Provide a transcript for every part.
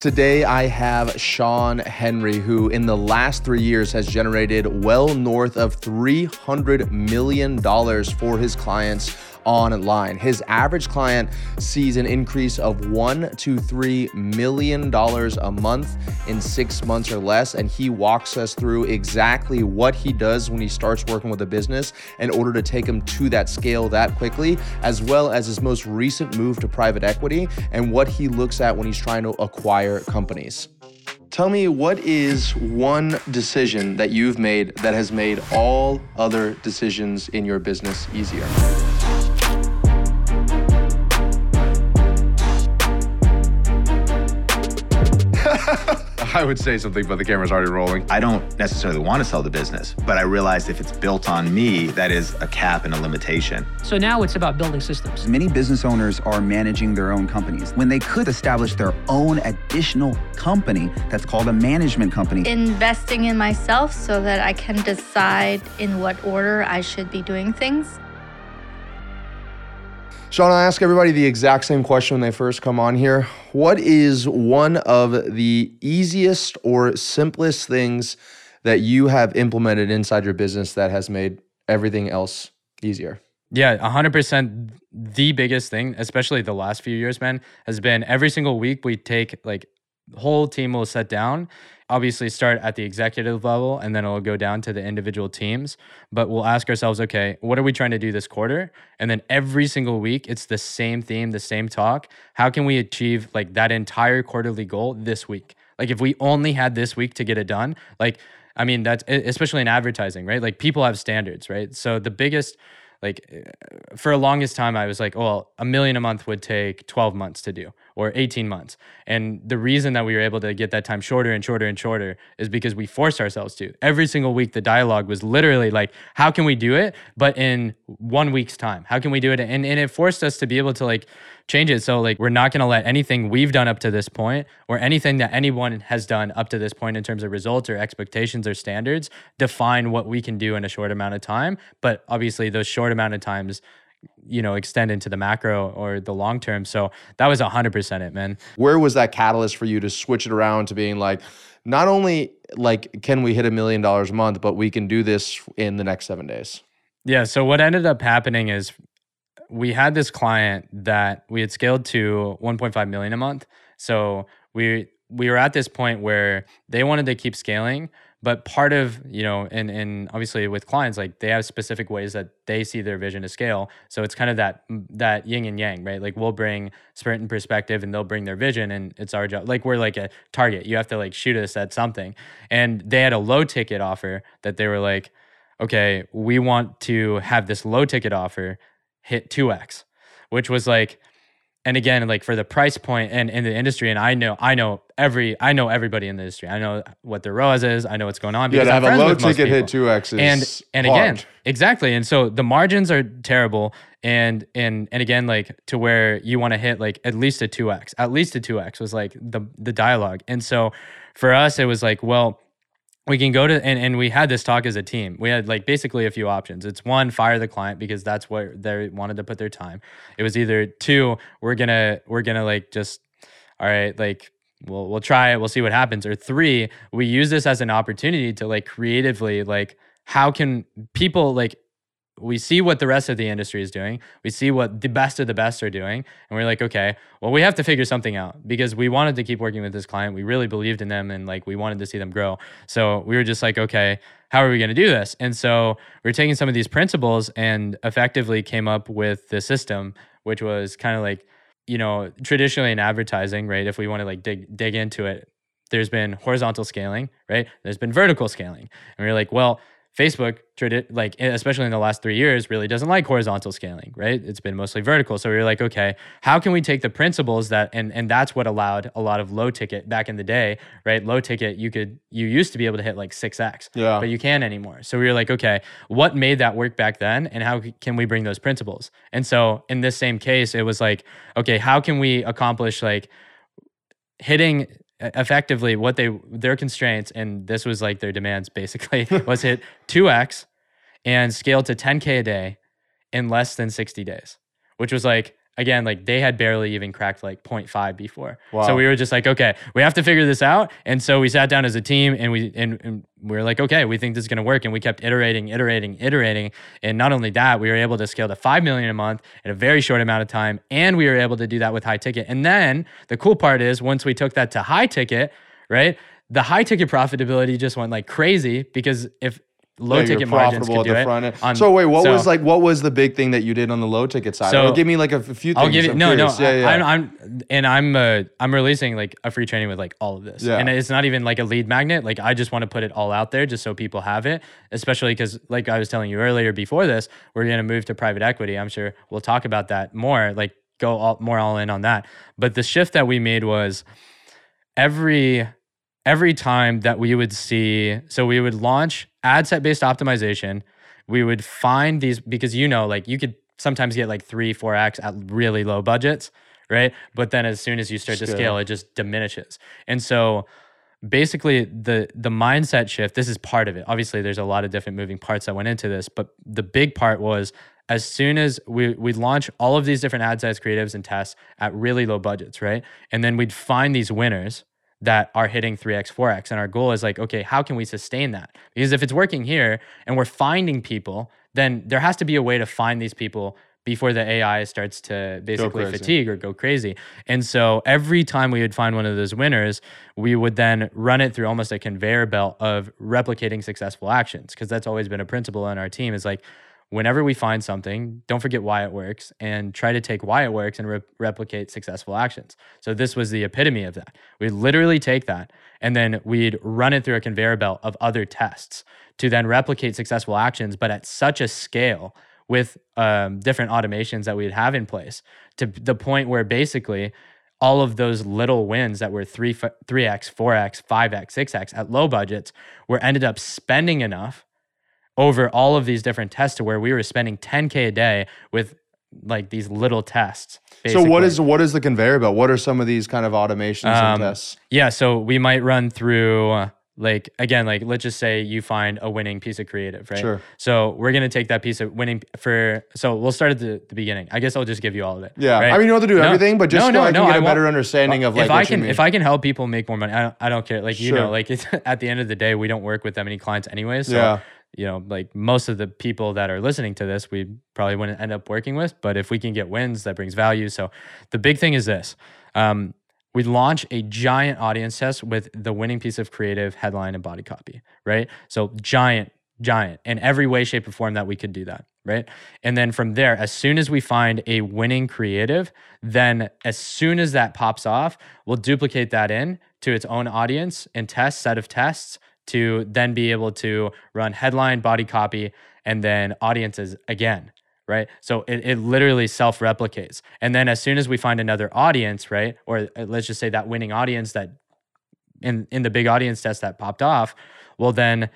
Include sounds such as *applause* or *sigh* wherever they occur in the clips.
Today, I have Shawn Henry, who in the last three years has generated well north of $300 million for his clients online. His average client sees an increase of one to three million dollars a month in six months or less. And he walks us through exactly what he does when he starts working with a business in order to take him to that scale that quickly, as well as his most recent move to private equity and what he looks at when he's trying to acquire companies. Tell me what is one decision that you've made that has made all other decisions in your business easier? *laughs* I would say something, but the camera's already rolling. I don't necessarily want to sell the business, but I realized if it's built on me, that is a cap and a limitation. So now it's about building systems. Many business owners are managing their own companies when they could establish their own additional company that's called a management company. Investing in myself so that I can decide in what order I should be doing things. Shawn, I ask everybody the exact same question when they first come on here. What is one of the easiest or simplest things that you have implemented inside your business that has made everything else easier? Yeah, 100% the biggest thing, especially the last few years, man, has been every single week we take like whole team will sit down obviously start at the executive level and then it'll go down to the individual teams. But we'll ask ourselves, okay, what are we trying to do this quarter? And then every single week, it's the same theme, the same talk. How can we achieve like that entire quarterly goal this week? Like if we only had this week to get it done, like, I mean, that's especially in advertising, right? Like people have standards, right? So the biggest, like eh, for a longest time, I was like, oh, well, a million a month would take 12 months to do or 18 months. And the reason that we were able to get that time shorter and shorter and shorter is because we forced ourselves to. Every single week, the dialogue was literally like, how can we do it? But in one week's time, how can we do it? And, and it forced us to be able to like change it. So like, we're not going to let anything we've done up to this point or anything that anyone has done up to this point in terms of results or expectations or standards define what we can do in a short amount of time. But obviously those short amount of times you know extend into the macro or the long term. So that was 100% it man. Where was that catalyst for you to switch it around to being like not only like can we hit a million dollars a month but we can do this in the next seven days? Yeah so what ended up happening is we had this client that we had scaled to 1.5 million a month. So we we were at this point where they wanted to keep scaling but part of you know and and obviously with clients like they have specific ways that they see their vision to scale. So it's kind of that mm, that yin and yang right? Like we'll bring sprint and perspective and they'll bring their vision and it's our job. Like we're like a target. You have to like shoot us at something. And they had a low ticket offer that they were like okay we want to have this low ticket offer hit 2x which was like and again like for the price point and in the industry and i know i know every i know everybody in the industry. I know what their ROAS is. I know what's going on yeah to have a low ticket hit 2x and and hard. again exactly. And so the margins are terrible. And and and again like to where you want to hit like at least a 2x at least a 2x was like the the dialogue. And so for us it was like well we can go to and, and we had this talk as a team. We had like basically a few options. It's one fire the client because that's where they wanted to put their time. It was either two we're gonna we're gonna like just all right like we'll we'll try it. We'll see what happens. Or three we use this as an opportunity to like creatively like how can people like we see what the rest of the industry is doing. We see what the best of the best are doing. And we're like, okay, well, we have to figure something out because we wanted to keep working with this client. We really believed in them and like we wanted to see them grow. So we were just like, okay, how are we going to do this? And so we are taking some of these principles and effectively came up with the system, which was kind of like, you know, traditionally in advertising, right? If we want to like dig dig into it, there's been horizontal scaling, right? There's been vertical scaling. And we we're like, well, Facebook, like especially in the last three years, really doesn't like horizontal scaling, right? It's been mostly vertical. So we are like, okay, how can we take the principles that and and that's what allowed a lot of low ticket back in the day, right? Low ticket, you could you used to be able to hit like six x, yeah, but you can't anymore. So we were like, okay, what made that work back then, and how can we bring those principles? And so in this same case, it was like, okay, how can we accomplish like hitting effectively what they their constraints and this was like their demands basically *laughs* was hit 2x and scaled to 10k a day in less than 60 days which was like again, like they had barely even cracked like 0.5 before. Wow. So we were just like, okay, we have to figure this out. And so we sat down as a team and we and, and we were like, okay, we think this is gonna work. And we kept iterating, iterating, iterating. And not only that, we were able to scale to five million a month in a very short amount of time. And we were able to do that with high ticket. And then the cool part is once we took that to high ticket, right? The high ticket profitability just went like crazy because if low Yeah, ticket margins profitable could at do the it. on- so wait, what so- was like? What was the big thing that you did on the low ticket side? So- give me like a, few things. I'll give you I'm no, curious. no. Yeah, yeah. I'm, I'm and I'm uh, I'm releasing like a free training with like all of this, Yeah. and it's not even like a lead magnet. Like I just want to put it all out there just so people have it, especially because like I was telling you earlier before this, we're gonna move to private equity. I'm sure we'll talk about that more. Like go all, more all in on that. But the shift that we made was every every time that we would see so we would launch ad set based optimization we would find these because you know like you could sometimes get like 3 4x at really low budgets right? But then as soon as you start to Scale. scale it just diminishes. And so basically the the mindset shift this is part of it. Obviously there's a lot of different moving parts that went into this but the big part was as soon as we we'd launch all of these different ad size creatives and tests at really low budgets right? And then we'd find these winners that are hitting 3x 4x and our goal is like okay how can we sustain that? Because if it's working here and we're finding people then there has to be a way to find these people before the ai starts to basically fatigue or go crazy. And so every time we would find one of those winners we would then run it through almost a conveyor belt of replicating successful actions because that's always been a principle on our team is like whenever we find something, don't forget why it works and try to take why it works and re- replicate successful actions. So this was the epitome of that. We'd literally take that and then we'd run it through a conveyor belt of other tests to then replicate successful actions, but at such a scale with um, different automations that we'd have in place to the point where basically all of those little wins that were 3 3x 4x 5x 6x at low budgets were ended up spending enough over all of these different tests to where we were spending 10k a day with like these little tests. so what basically. is what is the conveyor belt? What are some of these kind of automations and Um, tests? Yeah, so we might run through uh, like again, like let's just say you find a winning piece of creative, right? Sure. So we're gonna take that piece of winning for. So we'll start at the, the beginning. I guess I'll just give you all of it. Yeah, right? I mean you don't have to do No, everything, but just no, so no, I can get I a better understanding of like if I can if I can help people make more money, I don't, I don't care. Like you Sure. know, like it's *laughs* at the end of the day, we don't work with that many clients anyways. So Yeah. You know, like most of the people that are listening to this, we probably wouldn't end up working with. But if we can get wins, that brings value. So the big thing is this. Um, we launch a giant audience test with the winning piece of creative headline and body copy, right? So giant, giant in every way, shape, or form that we could do that, right? And then from there, as soon as we find a winning creative, then as soon as that pops off, we'll duplicate that in to its own audience and test set of tests to then be able to run headline, body copy, and then audiences again right? So it, it literally self replicates. And then as soon as we find another audience, right? Or uh, let's just say that winning audience that in, in the big audience test that popped off, will then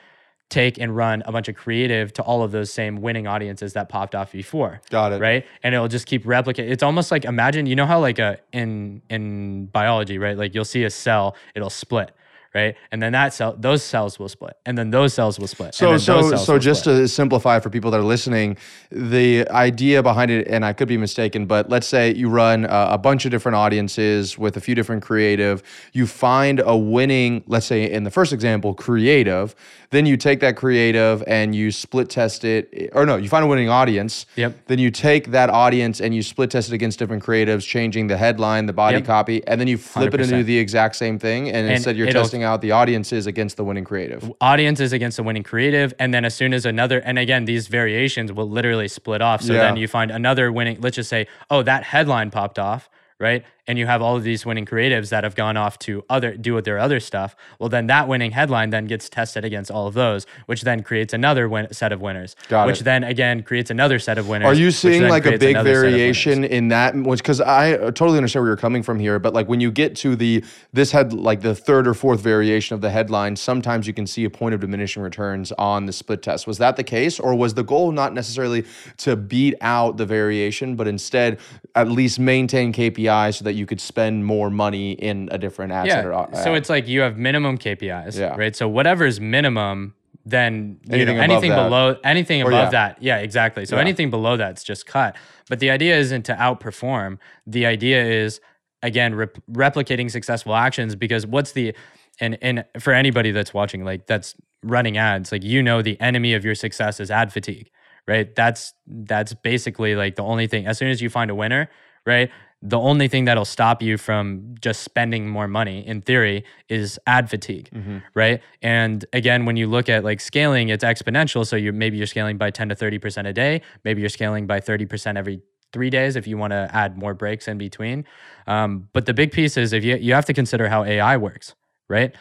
take and run a bunch of creative to all of those same winning audiences that popped off before. Got it. Right. And it'll just keep replicating. It's almost like imagine, you know how like a in in biology, right? Like you'll see a cell, it'll split. Right. And then that cell, those cells will split. And then those cells will split. and So those so cells so just split. to simplify for people that are listening, the idea behind it, and I could be mistaken, but let's say you run uh, a bunch of different audiences with a few different creative. You find a winning, let's say in the first example, creative. Then you take that creative and you split test it, or no, you find a winning audience. Yep. Then you take that audience and you split test it against different creatives, changing the headline, the body Yep. copy, and then you flip it into the exact same thing. And, instead, you're it'll- out the audiences against the winning creative. audiences against the winning creative and then as soon as another and again these variations will literally split off so Yeah. then you find another winning let's just say oh that headline popped off right and you have all of these winning creatives that have gone off to other do with their other stuff well then that winning headline then gets tested against all of those which then creates another win- set of winners Got which it. then again creates another set of winners Are you seeing like a big another set of winners. variation in that? Because I uh, totally understand where you're coming from here, but like when you get to the this had like the third or fourth variation of the headline, sometimes you can see a point of diminishing returns on the split test. Was that the case, or was the goal not necessarily to beat out the variation, but instead at least maintain KPI so that you could spend more money in a different ad set or Yeah. So it's like you have minimum KPIs, Yeah. right? So whatever is minimum then Anything know above anything that. below anything Or above yeah. that yeah exactly so Yeah. anything below that's just cut but the idea isn't to outperform the idea is again rep- replicating successful actions because what's the and and for anybody that's watching like that's running ads like you know the enemy of your success is ad fatigue right that's that's basically like the only thing as soon as you find a winner right the only thing that'll stop you from just spending more money in theory is ad fatigue right? And again when you look at like scaling it's exponential. So you maybe you're scaling by 10 to 30% a day. Maybe you're scaling by 30% every three days if you want to add more breaks in between. Um, but the big piece is if you, you have to consider how ai works right?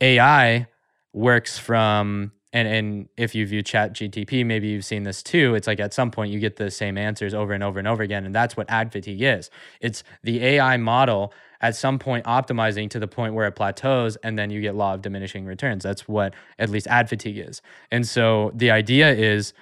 Ai works from and and if you view ChatGPT maybe you've seen this too it's like at some point you get the same answers over and over and over again and that's what ad fatigue is. It's the ai model at some point optimizing to the point where it plateaus and then you get law of diminishing returns. That's what at least ad fatigue is. And so the idea is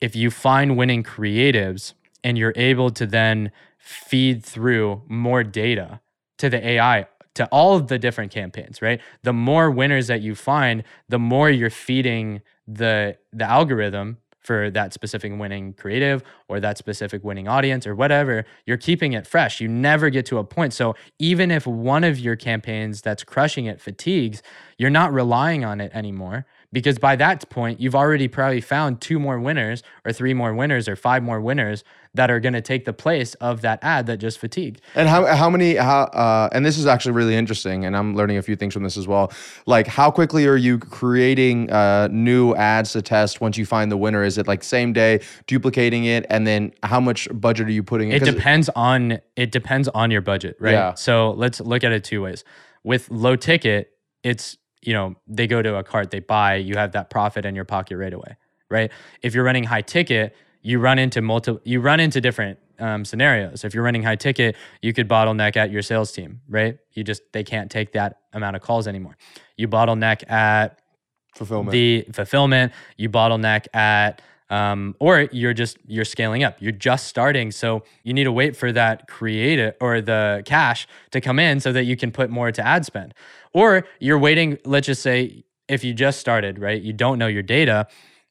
if you find winning creatives and you're able to then feed through more data to the AI to all of the different campaigns, right? The more winners that you find, the more you're feeding the the algorithm for that specific winning creative or that specific winning audience or whatever, you're keeping it fresh. You never get to a point. So even if one of your campaigns that's crushing it fatigues, you're not relying on it anymore because by that point you've already probably found two more winners or three more winners or five more winners that are going to take the place of that ad that just fatigued. And how how many how uh, and this is actually really interesting, and I'm learning a few things from this as well. Like, how quickly are you creating uh, new ads to test once you find the winner? Is it like same day, duplicating it, and then how much budget are you putting? in? It depends on it depends on your budget, right? Yeah. So let's look at it two ways. With low ticket, it's you know they go to a cart, they buy, you have that profit in your pocket right away, right? If you're running high ticket, you run into multiple, you run into different um, scenarios. If you're running high ticket, you could bottleneck at your sales team, right? You just they can't take that amount of calls anymore. You bottleneck at fulfillment. the fulfillment you bottleneck at um, or you're just you're scaling up you're just starting so you need to wait for that creative or the cash to come in so that you can put more to ad spend or you're waiting let's just say if you just started right you don't know your data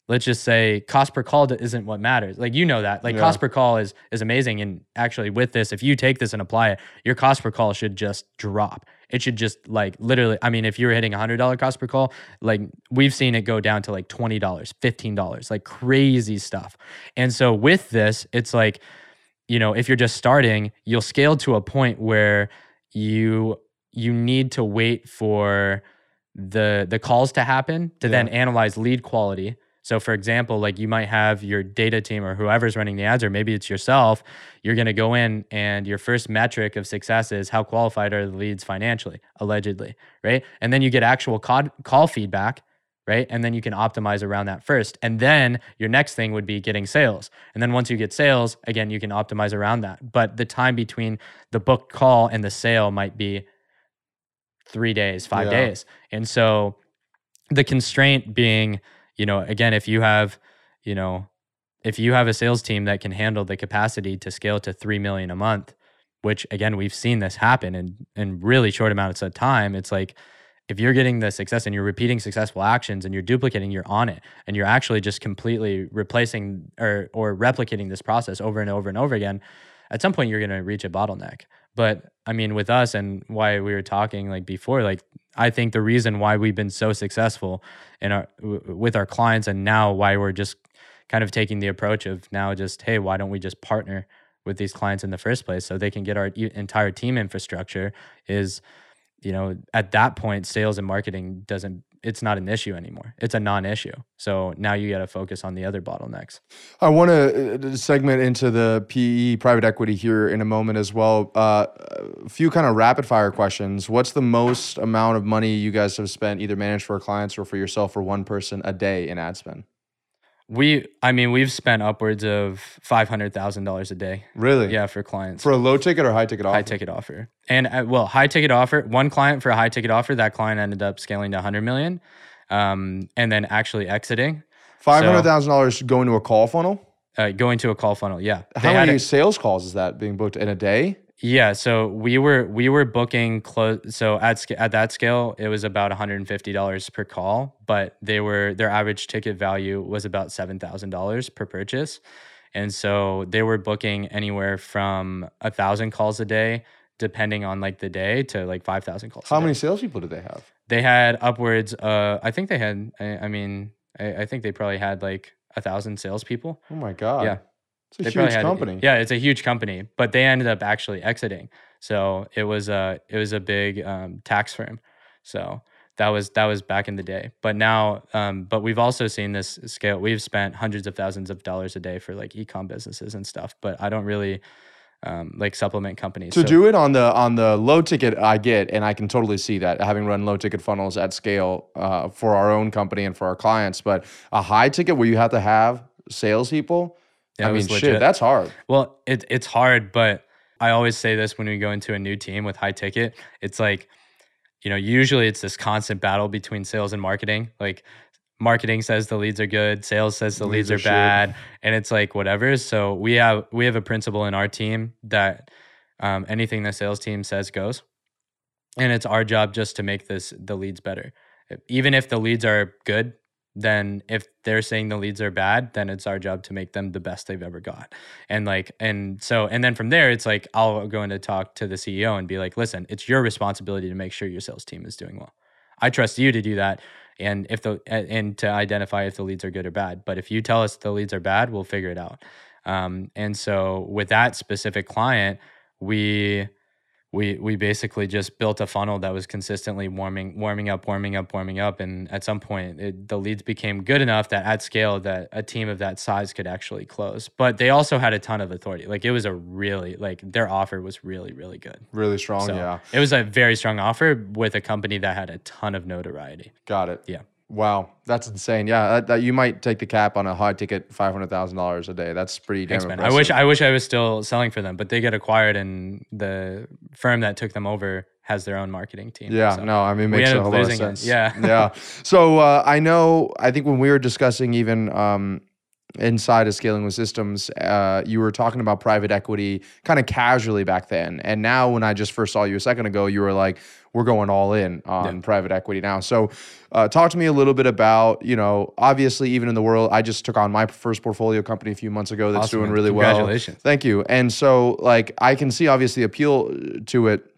let's just say cost per call isn't what matters. Like you know that. Like Yeah. cost per call is is amazing. And actually with this if you take this and apply it your cost per call should just drop. It should just like literally i mean if you were hitting a hundred dollar cost per call like we've seen it go down to like $20 $15 like crazy stuff. And so with this it's like you know if you're just starting you'll scale to a point where you you need to wait for the the calls to happen to then analyze lead quality. So for example like you might have your data team or whoever's running the ads or maybe it's yourself you're going to go in and your first metric of success is how qualified are the leads financially allegedly right? And then you get actual call, call feedback right? And then you can optimize around that first. And then your next thing would be getting sales. And then once you get sales again you can optimize around that. But the time between the booked call and the sale might be three days five Yeah. days and so the constraint being you know again if you have you know if you have a sales team that can handle the capacity to scale to 3 million a month which again we've seen this happen in in really short amounts of time it's like if you're getting the success and you're repeating successful actions and you're duplicating you're on it and you're actually just completely replacing or or replicating this process over and over and over again at some point you're going to reach a bottleneck but i mean with us and why we were talking like before like i think the reason why we've been so successful in our w- with our clients and now why we're just kind of taking the approach of now just hey why don't we just partner with these clients in the first place so they can get our entire team infrastructure is you know at that point sales and marketing doesn't it's not an issue anymore it's a non-issue so now you got to focus on the other bottlenecks I want to segment into the PE private equity here in a moment as well. Uh, a few kind of rapid fire questions. What's the most amount of money you guys have spent, either managed for clients or for yourself or one person a day in ad spend? We i mean we've spent upwards of $500000 a day Really? yeah for clients For a low ticket or high ticket offer? high ticket offer and uh, well high ticket offer one client for a high ticket offer that client ended up scaling to 100 million um, and then actually exiting Five hundred thousand dollars going to a call funnel. uh, going to a call funnel yeah How many it- sales calls is that being booked in a day? Yeah, so we were we were booking close. So at at that scale, it was about one hundred and fifty dollars per call, but they were their average ticket value was about seven thousand dollars per purchase, and so they were booking anywhere from a thousand calls a day, depending on like the day, to like five thousand calls. How many salespeople did they have? They had upwards. Uh, I think they had. I, I mean, I, I think they probably had like a thousand salespeople. Oh my god. Yeah. It's a They huge had- company. Yeah, it's a huge company, but they ended up actually exiting. So it was a it was a big um, tax firm. So that was that was back in the day. But now, um, but we've also seen this scale. We've spent hundreds of thousands of dollars a day for like ecom businesses and stuff. But I don't really um, like supplement companies. To So- do it on the on the low ticket, I get, and I can totally see that having run low ticket funnels at scale uh, for our own company and for our clients. But a high ticket where you have to have salespeople, I mean, shit, that's hard. Well, it, it's hard, but I always say this when we go into a new team with high ticket. It's like, you know, usually it's this constant battle between sales and marketing. Like, marketing says the leads are good, sales says the leads, Leads are are bad, and it's like whatever. So we have we have a principle in our team that um, anything the sales team says goes, and it's our job just to make this the leads better. Even if the leads are good, then if they're saying the leads are bad, then it's our job to make them the best they've ever got. And like, and so, and then from there, it's like I'll go in to talk to the CEO and be like, listen, it's your responsibility to make sure your sales team is doing well. I trust you to do that. And if the and to identify if the leads are good or bad. But if you tell us the leads are bad, we'll figure it out. Um, and so with that specific client, we we we basically just built a funnel that was consistently warming warming up warming up warming up and at some point it, the leads became good enough that at scale that a team of that size could actually close but they also had a ton of authority like it was a really like their offer was really really good Really strong. so yeah. it was a very strong offer with a company that had a ton of notoriety Got it. yeah Wow, that's insane. Yeah, that, that you might take the cap on a high ticket, five hundred thousand dollars a day. That's pretty damn Thanks, man. I wish I wish I was still selling for them, but they get acquired, and the firm that took them over has their own marketing team. Yeah, so- no, I mean, it makes a whole lot of losing it. sense. Yeah. yeah. *laughs* So uh, I know, I think when we were discussing even um, inside of scaling with systems, uh, you were talking about private equity kind of casually back then, and now when I just first saw you a second ago, you were like, "We're going all in on private equity now." So, uh, talk to me a little bit about, you know, obviously, even in the world, I just took on my first portfolio company a few months ago that's Awesome, doing really well. Thank you. And so, like, I can see obviously the appeal to it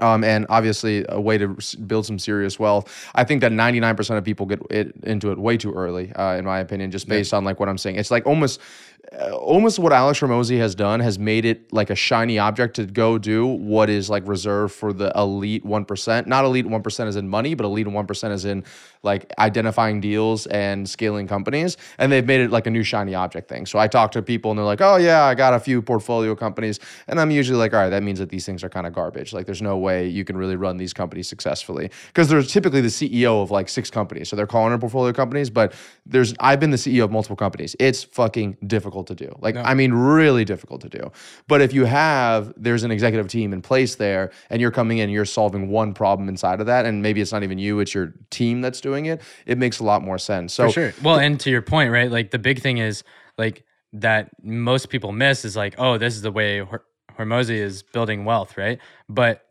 um, and obviously a way to build some serious wealth. I think that 99% of people get it, into it way too early, uh, in my opinion, just based on like what I'm saying. It's like almost, Uh, almost what Alex Hormozi has done has made it like a shiny object to go do what is like reserved for the elite 1%. Not elite 1% as in money, but elite 1% as in like identifying deals and scaling companies. And they've made it like a new shiny object thing. So I talk to people and they're like, oh yeah, I got a few portfolio companies. And I'm usually like, all right, that means that these things are kind of garbage. Like there's no way you can really run these companies successfully. Because they're typically the CEO of like six companies. So they're calling them portfolio companies, but there's I've been the CEO of multiple companies. It's fucking difficult to do. Like, I mean, really difficult to do. But if you have, there's an executive team in place there, and you're coming in, you're solving one problem inside of that, and maybe it's not even you, it's your team that's doing it. It makes a lot more sense. So For sure. Well, and to your point, right? Like the big thing is like that most people miss is like, oh, this is the way Hor- Hormozi is building wealth, right? But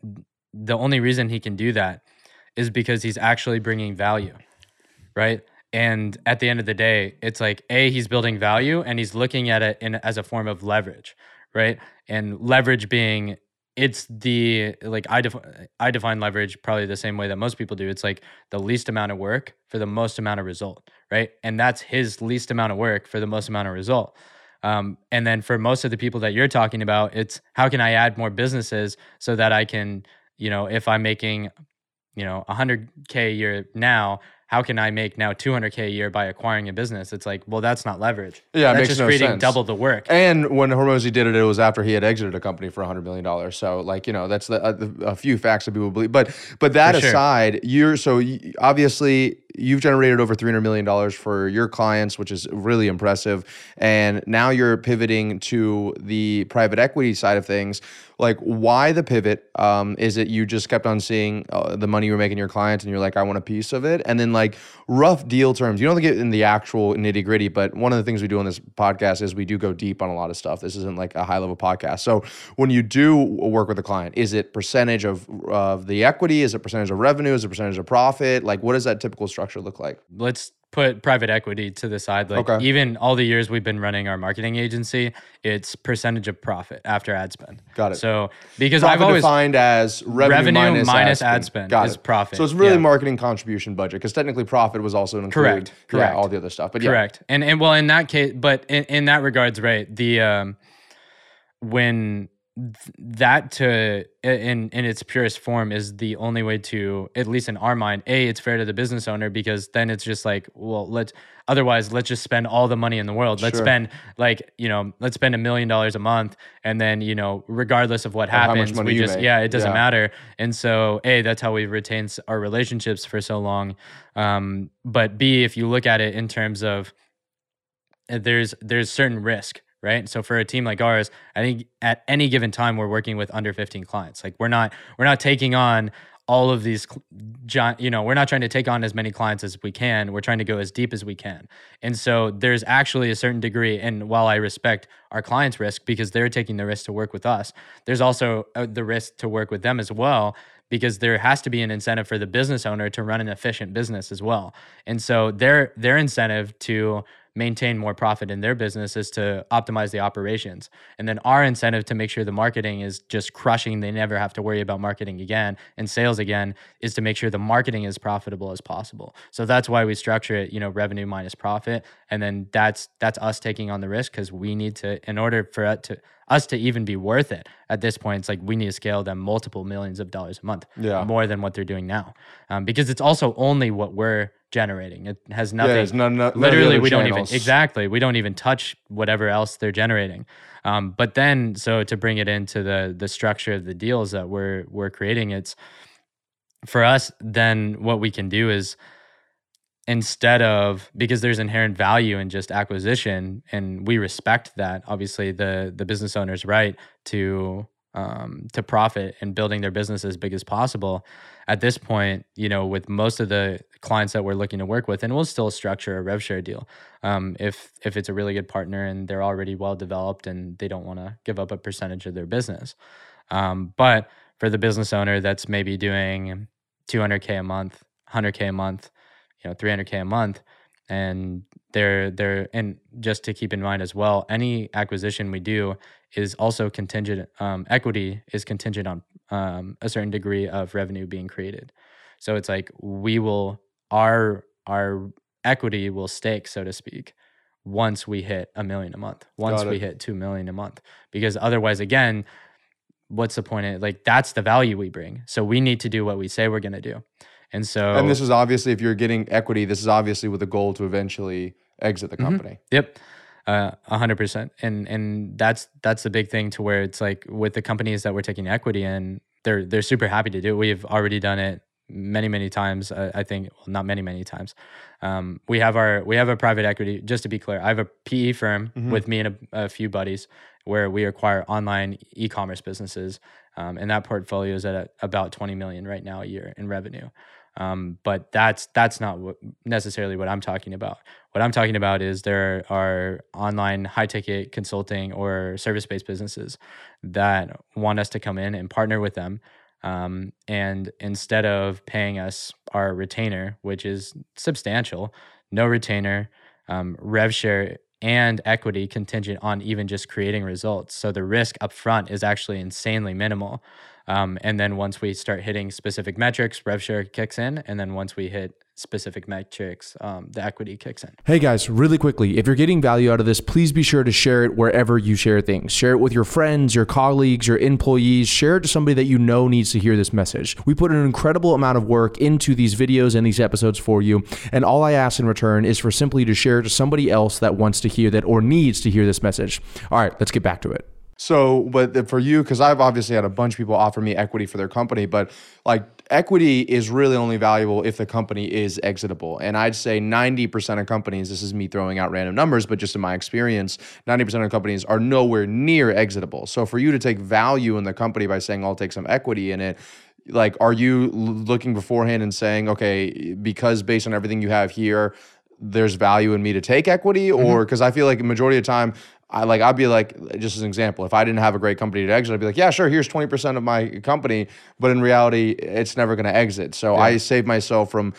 the only reason he can do that is because he's actually bringing value, right? And at the end of the day, it's like a he's building value and he's looking at it in as a form of leverage, right? And leverage being it's the like I def- I define leverage probably the same way that most people do. It's like the least amount of work for the most amount of result, right? And that's his least amount of work for the most amount of result. Um, and then for most of the people that you're talking about, it's how can I add more businesses so that I can, you know, if I'm making, you know, 100k a year now, how can I make now 200k a year by acquiring a business? It's like, well, that's not leverage. Yeah, it that's makes just no creating sense. double the work. And when Hormozi did it, it was after he had exited a company for $100 million. So, like, you know, that's the, uh, a, a few facts that people believe. But but that For sure. aside, you're so y- obviously you've generated over $300 million for your clients, which is really impressive. And now you're pivoting to the private equity side of things. Like, why the pivot? Um, is it you just kept on seeing uh, the money you were making your clients and you're like, I want a piece of it? And then, like, rough deal terms. You don't get in the actual nitty gritty, but one of the things we do on this podcast is we do go deep on a lot of stuff. This isn't like a high level podcast. So, when you do work with a client, is it percentage of, of the equity? Is it percentage of revenue? Is it percentage of profit? Like, what is that typical structure look like? Let's put private equity to the side. Like Okay. even all the years we've been running our marketing agency, it's percentage of profit after ad spend. Got it. So because Profit I've always defined as revenue, Revenue minus, minus ad ad spend, spend Got is it. profit. So it's really Yeah. marketing contribution budget because technically profit was also included. Correct, Yeah, correct. all the other stuff. But correct and and well in that case but in, in that regards right the um when that to in in its purest form is the only way to at least in our mind a it's fair to the business owner because then it's just like well let's otherwise let's just spend all the money in the world let's Sure. spend like you know let's spend a million dollars a month and then you know regardless of what much happens we just make. yeah it doesn't Yeah. matter and so a that's how we've retained our relationships for so long um but b if you look at it in terms of uh, there's there's certain risk right? So for a team like ours i think at any given time we're working with under 15 clients. Like we're not we're not taking on all of these you know we're not trying to take on as many clients as we can. We're trying to go as deep as we can. And so there's actually a certain degree and while i respect our clients risk because they're taking the risk to work with us there's also uh, the risk to work with them as well because there has to be an incentive for the business owner to run an efficient business as well. And so their their incentive to maintain more profit in their business is to optimize the operations. And then our incentive to make sure the marketing is just crushing, they never have to worry about marketing again and sales again is to make sure the marketing is profitable as possible. So that's why we structure it, you know, revenue minus profit. And then that's that's us taking on the risk because we need to in order for it to us to even be worth it at this point, it's like we need to scale them multiple millions of dollars a month, Yeah. more than what they're doing now, um, because it's also only what we're generating. It has nothing. there's none- none literally, we don't even exactly. We don't even touch whatever else they're generating. Um, but then, so to bring it into the the structure of the deals that we're we're creating, it's for us. Then what we can do is instead of because there's inherent value in just acquisition and we respect that obviously the the business owner's right to um, to profit and building their business as big as possible. At this point you know with most of the clients that we're looking to work with and we'll still structure a rev share deal um, if if it's a really good partner and they're already well developed and they don't want to give up a percentage of their business. Um, but for the business owner that's maybe doing 200k a month 100k a month you know 300k a month and they're they're and just to keep in mind as well any acquisition we do is also contingent um, equity is contingent on um, a certain degree of revenue being created. So it's like we will our our equity will stake so to speak once we hit a million a month once we hit 2 million a month because otherwise again what's the point of like that's the value we bring. So we need to do what we say we're going to do and so And this is obviously, if you're getting equity, this is obviously with the goal to eventually exit Mm-hmm. the company. Yep. Uh, A hundred percent. And and that's that's the big thing to where it's like with the companies that we're taking equity in, they're they're super happy to do it. We've already done it many, many times. Uh, I think well, not many, many times. Um, we have our we have a private equity, just to be clear, I have a PE firm with me and a, a few buddies where we acquire online e-commerce businesses. Um, and that portfolio is at about 20 million right now a year in revenue. Um, but that's that's not what, necessarily what I'm talking about. What I'm talking about is there are online high ticket consulting or service based businesses that want us to come in and partner with them. Um, and instead of paying us our retainer, which is substantial, no retainer, um, rev share, and equity contingent on even just creating results. So the risk up front is actually insanely minimal. Um, and then once we start hitting specific metrics, rev share kicks in. And then once we hit specific metrics, um, the equity kicks in. Hey guys, really quickly, if you're getting value out of this, please be sure to share it wherever you share things. Share it with your friends, your colleagues, your employees. Share it to somebody that you know needs to hear this message. We put an incredible amount of work into these videos and these episodes for you, and all I ask in return is for simply to share it to somebody else that wants to hear that or needs to hear this message. All right, let's get back to it. So, but for you, because I've obviously had a bunch of people offer me equity for their company, but like equity is really only valuable if the company is exitable. And I'd say 90% of companies, this is me throwing out random numbers, but just in my experience, 90% of companies are nowhere near exitable. So for you to take value in the company by saying, I'll take some equity in it, like, are you looking beforehand and saying, okay, because based on everything you have here, there's value in me to take equity mm-hmm. or because I feel like the majority of the time I like I'd be like just as an example, if I didn't have a great company to exit, I'd be like, yeah, sure, here's 20% of my company, but in reality, it's never going to exit. So I saved myself from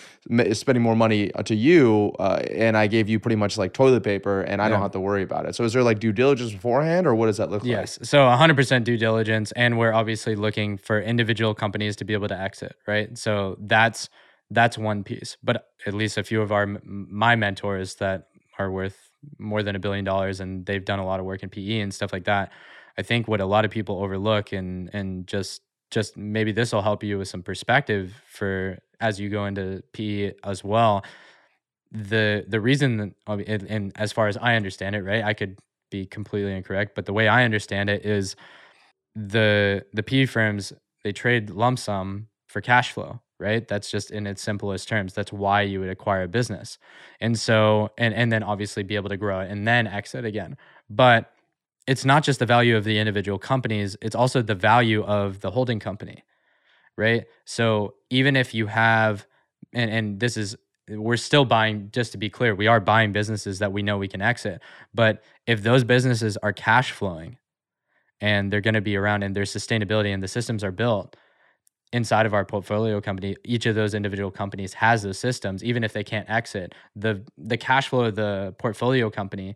spending more money uh, to you, uh, and I gave you pretty much like toilet paper, and I don't have to worry about it. So is there like due diligence beforehand, or what does that look like? Yes. So 100% due diligence. And we're obviously looking for individual companies to be able to exit, right? So that's that's one piece. But at least a few of our my mentors that are worth more than a billion dollars and they've done a lot of work in PE and stuff like that. I think what a lot of people overlook and and just just maybe this will help you with some perspective for as you go into PE as well. The the reason and, and as far as I understand it, right? I could be completely incorrect, but the way I understand it is the the PE firms they trade lump sum for cash flow, right? That's just in its simplest terms. That's why you would acquire a business. And so and and then obviously be able to grow it and then exit again. But it's not just the value of the individual companies, it's also the value of the holding company. Right? So even if you have and and this is we're still buying just to be clear, we are buying businesses that we know we can exit. But if those businesses are cash flowing and they're going to be around and their sustainability and the systems are built, inside of our portfolio company, each of those individual companies has those systems, even if they can't exit. The the cash flow of the portfolio company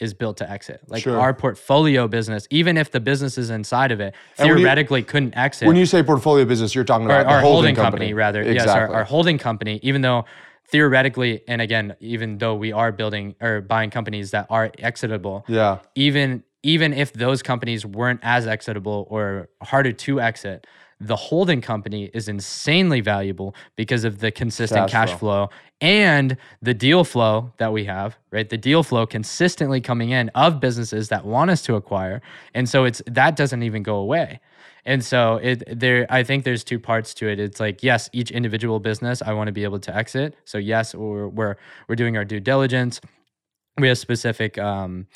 is built to exit. Like Sure. our portfolio business, even if the businesses inside of it when you- theoretically couldn't exit, When you say portfolio business, you're talking about the our holding, company, rather. Yes, our, our holding company, even though theoretically, and again, even though we are building or buying companies that are exitable, yeah. even even if those companies weren't as exitable or harder to exit, the holding company is insanely valuable because of the consistent Cash cash, flow. and the deal flow that we have, right? The deal flow consistently coming in of businesses that want us to acquire. And so it's that doesn't even go away. And so it there I think there's two parts to it. It's like yes, each individual business I want to be able to exit. So yes, we're we're, we're doing our due diligence we have specific um,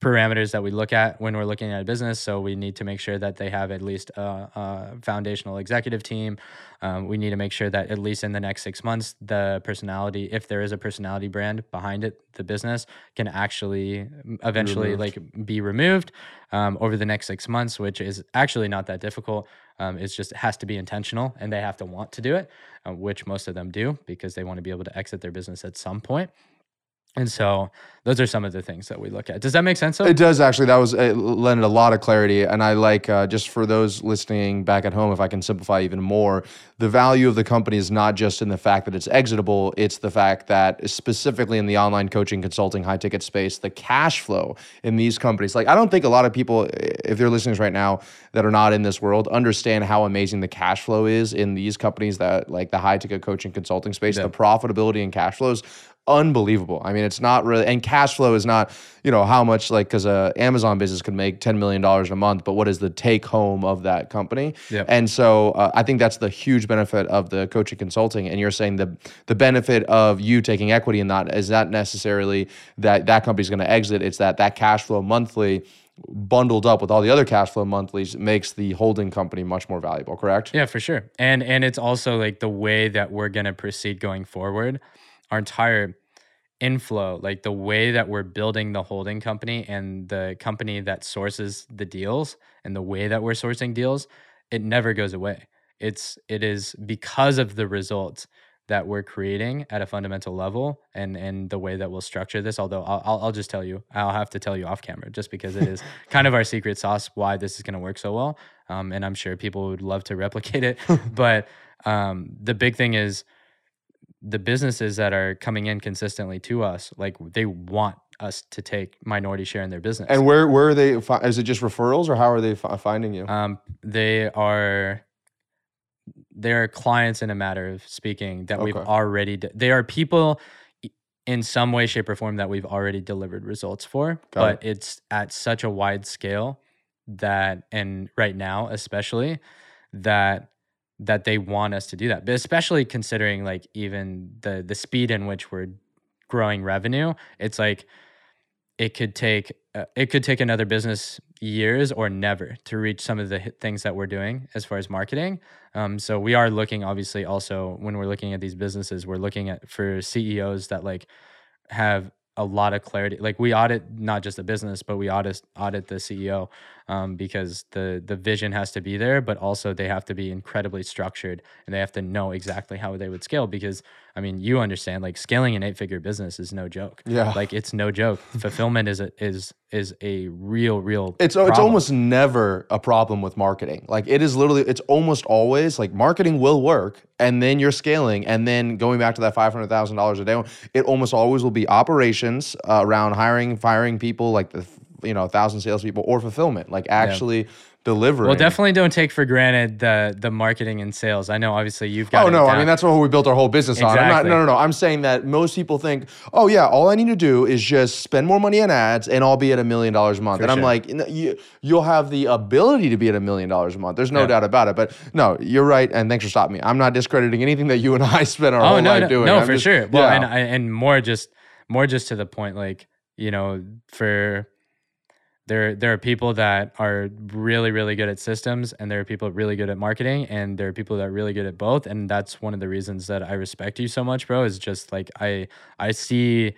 parameters that we look at when we're looking at a business. So we need to make sure that they have at least a, a foundational executive team. Um, we need to make sure that at least in the next six months, the personality, if there is a personality brand behind it, the business can actually mm, eventually like be removed um, over the next six months, which is actually not that difficult. Um, it's just it has to be intentional, and they have to want to do it, uh, which most of them do because they want to be able to exit their business at some point. And so those are some of the things that we look at. Does that make sense? Though? It does actually. That was it lended a lot of clarity, and I like uh, just for those listening back at home, if I can simplify even more, the value of the company is not just in the fact that it's exitable; it's the fact that specifically in the online coaching, consulting, high ticket space, the cash flow in these companies. Like I don't think a lot of people, if they're listeners right now that are not in this world, understand how amazing the cash flow is in these companies that like the high ticket coaching consulting space. The profitability and cash flows unbelievable. I mean, it's not really, and cash flow is not, you know, how much like because a Amazon business could make ten million dollars a month, but what is the take home of that company? Yep. And so uh, I think that's the huge benefit of the coaching consulting. And you're saying the the benefit of you taking equity in that is not necessarily that that company's going to exit. It's that that cash flow monthly bundled up with all the other cash flow monthlies makes the holding company much more valuable correct Yeah, for sure. And and it's also like the way that we're gonna proceed going forward. Our entire inflow, like the way that we're building the holding company and the company that sources the deals and the way that we're sourcing deals, it never goes away. It's it is because of the results that we're creating at a fundamental level and and the way that we'll structure this although I'll, I'll, I'll just tell you i'll have to tell you off camera just because it is *laughs* kind of our secret sauce why this is going to work so well um, and i'm sure people would love to replicate it *laughs* but um, the big thing is the businesses that are coming in consistently to us like they want us to take minority share in their business. And where where are they fi- is it just referrals or how are they fi- finding you? Um, they are they're clients in a matter of speaking that we've already de- they are people in some way shape or form that we've already delivered results for Got but it's at such a wide scale that and right now especially that that they want us to do that. But especially considering like even the the speed in which we're growing revenue, it's like it could take uh, it could take another business years or never to reach some of the things that we're doing as far as marketing. Um, so we are looking obviously also when we're looking at these businesses, we're looking at for CEOs that like have a lot of clarity. Like we audit not just the business, but we audit audit the CEO um, because the the vision has to be there, but also they have to be incredibly structured and they have to know exactly how they would scale. Because I mean, you understand, like scaling an eight figure business is no joke. Yeah. like it's no joke. *laughs* Fulfillment is a is is a real real. It's it's almost never a problem with marketing. Like it is literally it's almost always like marketing will work and then you're scaling and then going back to that $500,000 a day it almost always will be operations uh, around hiring firing people like the you know, a thousand salespeople or fulfillment, like actually delivering. Well, definitely don't take for granted the the marketing and sales. I know obviously you've got. Oh no, I mean that's what we built our whole business on. I'm not, no, no, no. I'm saying that most people think, oh yeah, all I need to do is just spend more money on ads and I'll be at a million dollars a month. and I'm like, you, you'll have the ability to be at a million dollars a month. There's no Yeah. doubt about it. But no, you're right. And thanks for stopping me. I'm not discrediting anything that you and *laughs* I spent our Oh whole no, life no, doing. no, I'm for just- sure. Well, yeah. and I- and more just more just to the point, like you know, for there there are people that are really really good at systems, and there are people really good at marketing, and there are people that are really good at both, and that's one of the reasons that I respect you so much, bro. Is just like I I see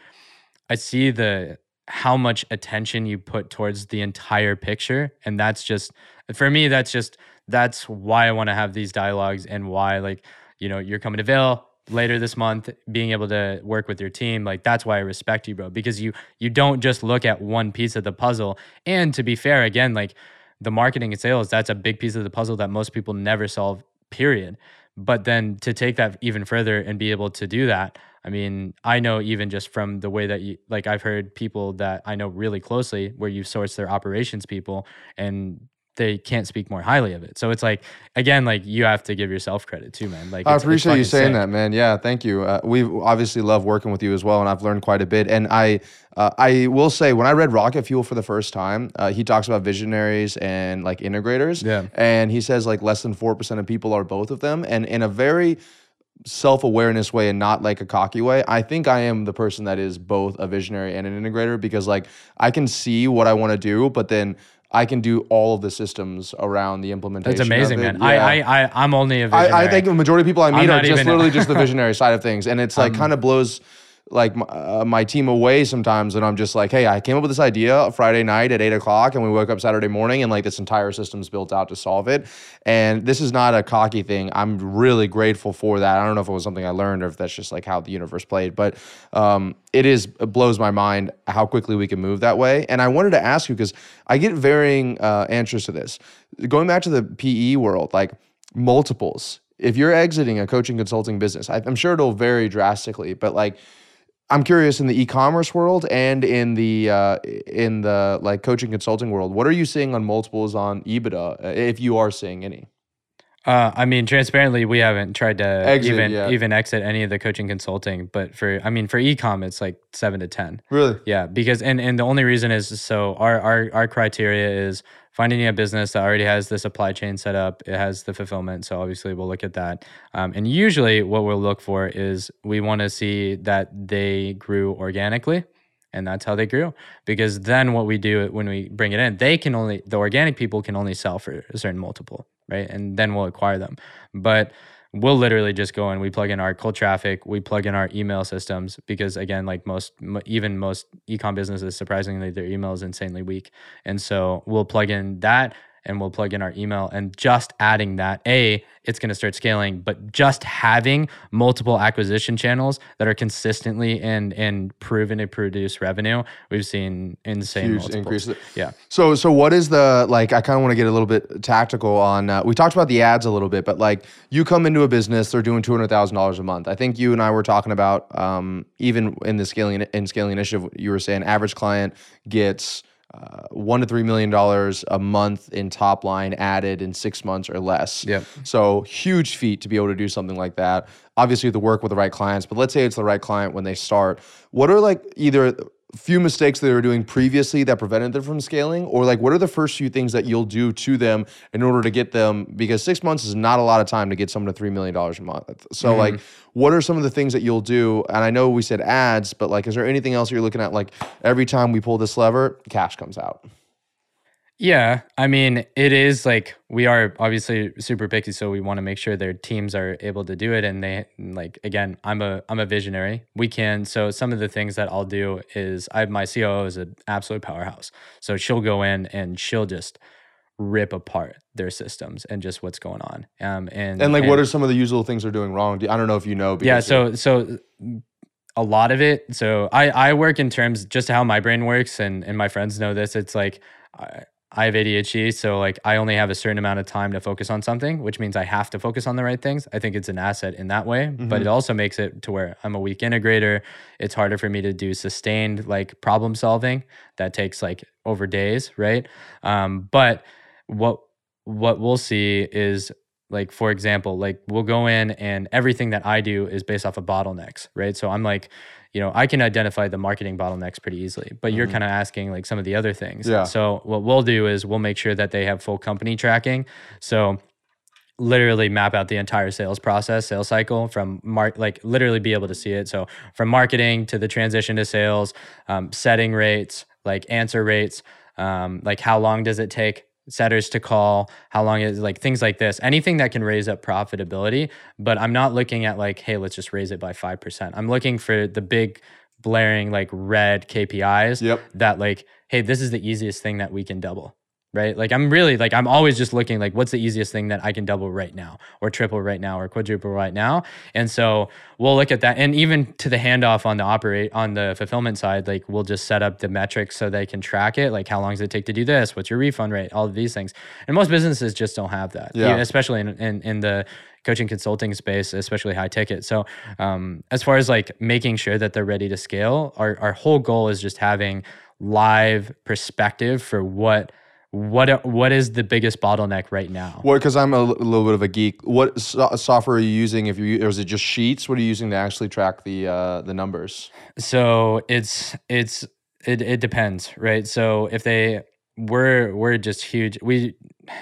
I see the how much attention you put towards the entire picture and that's just for me that's just that's why I want to have these dialogues and why like you know you're coming to Vail later this month being able to work with your team like that's why I respect you bro because you you don't just look at one piece of the puzzle. And to be fair again like the marketing and sales that's a big piece of the puzzle that most people never solve period. But then to take that even further and be able to do that i mean i know even just from the way that you like i've heard people that i know really closely where you source their operations people and they can't speak more highly of it so it's like again like you have to give yourself credit too man like I appreciate you saying sick. that, man. Yeah, thank you. Uh, we obviously love working with you as well, and I've learned quite a bit. And I, uh, I will say, when I read Rocket Fuel for the first time, uh, he talks about visionaries and like integrators. Yeah. and he says like less than four percent of people are both of them, and in a very self-awareness way and not like a cocky way i think i am the person that is both a visionary and an integrator because like i can see what i want to do but then i can do all of the systems around the implementation that's amazing man I, Yeah. I i i'm only a visionary. I, I think the majority of people I I'm meet are just even- literally just the *laughs* visionary side of things, and it's like kind of blows like my, uh, my team away sometimes. And I'm just like, hey, I came up with this idea Friday night at eight o'clock, and we woke up Saturday morning, and like this entire system's built out to solve it. And this is not a cocky thing. I'm really grateful for that. I don't know if it was something I learned or if that's just like how the universe played, but um, it is it blows my mind how quickly we can move that way. And I wanted to ask you because I get varying uh, answers to this. Going back to the PE world, like multiples. If you're exiting a coaching consulting business, I, I'm sure it'll vary drastically, but like I'm curious in the e-commerce world and in the uh, in the like coaching consulting world, what are you seeing on multiples on EBITDA, uh, if you are seeing any? Uh, I mean, transparently, we haven't tried to Exit, even yeah. even exit any of the coaching consulting. But for, I mean, for ecom, it's like seven to ten. Really? Yeah, because and and the only reason is so our our our criteria is finding a business that already has the supply chain set up. It has the fulfillment, so obviously we'll look at that. Um, and usually, what we'll look for is we want to see that they grew organically and that's how they grew because then what we do when we bring it in they can only the organic people can only sell for a certain multiple right and then we'll acquire them but we'll literally just go and we plug in our cold traffic we plug in our email systems because again like most even most ecom businesses surprisingly their email is insanely weak. And so we'll plug in that and we'll plug in our email and just adding that a it's going to start scaling but just having multiple acquisition channels that are consistently and and proven to produce revenue we've seen insane Huge multiples. increase. yeah So, so what is the like? I kind of want to get a little bit tactical on. Uh, we talked about the ads a little bit, but like, you come into a business, they're doing two hundred thousand dollars a month. I think you and I were talking about um, even in the scaling in scaling initiative, you were saying average client gets uh, one to three million dollars a month in top line added in six months or less. Yep. So huge feat to be able to do something like that. Obviously, to work with the right clients, but let's say it's the right client when they start. What are like either few mistakes they were doing previously that prevented them from scaling? Or like what are the first few things that you'll do to them in order to get them because six months is not a lot of time to get someone to $3 million a month. So mm-hmm. like what are some of the things that you'll do? And i know we said ads but like is there anything else you're looking at? Like every time we pull this lever cash comes out Yeah, I mean, it is like we are obviously super picky, so we want to make sure their teams are able to do it. And they like again, I'm a I'm a visionary. We can so some of the things that I'll do is I my COO is an absolute powerhouse, so she'll go in and she'll just rip apart their systems and just what's going on. Um, and and like what are some of the usual things they're doing wrong i don't know if you know yeah so so a lot of it so i i work in terms just how my brain works and and my friends know this it's like I, I have ADHD, so like I only have a certain amount of time to focus on something, which means I have to focus on the right things. I think it's an asset in that way, but it also makes it to where I'm a weak integrator. It's harder for me to do sustained like problem solving that takes like over days, right? Um, but what what we'll see is like for example like we'll go in and everything that i do is based off of bottlenecks right so i'm like you know i can identify the marketing bottlenecks pretty easily but you're kind of asking like some of the other things. Yeah. so what we'll do is we'll make sure that they have full company tracking. So literally map out the entire sales process sales cycle from mark like literally be able to see it. So from marketing to the transition to sales um, setting rates like answer rates um, like how long does it take setters to call how long is like things like this anything that can raise up profitability but i'm not looking at like hey let's just raise it by 5% i'm looking for the big blaring like red kpis Yep. that like hey this is the easiest thing that we can double right? Like i'm really like i'm always just looking like what's the easiest thing that i can double right now or triple right now or quadruple right now? And so we'll look at that. And even to the handoff on the operate on the fulfillment side like we'll just set up the metrics so they can track it like how long does it take to do this? What's your refund rate? All of these things. And most businesses just don't have that. Yeah. especially in, in in the coaching consulting space especially high ticket. So um, as far as like making sure that they're ready to scale our, our whole goal is just having live perspective for what what what is the biggest bottleneck right now What? Because I'm a little bit of a geek. What so- software are you using? If you or is it just Sheets? What are you using to actually track the uh, the numbers? So it's it's it, it depends, right? So if they we're we're just huge. We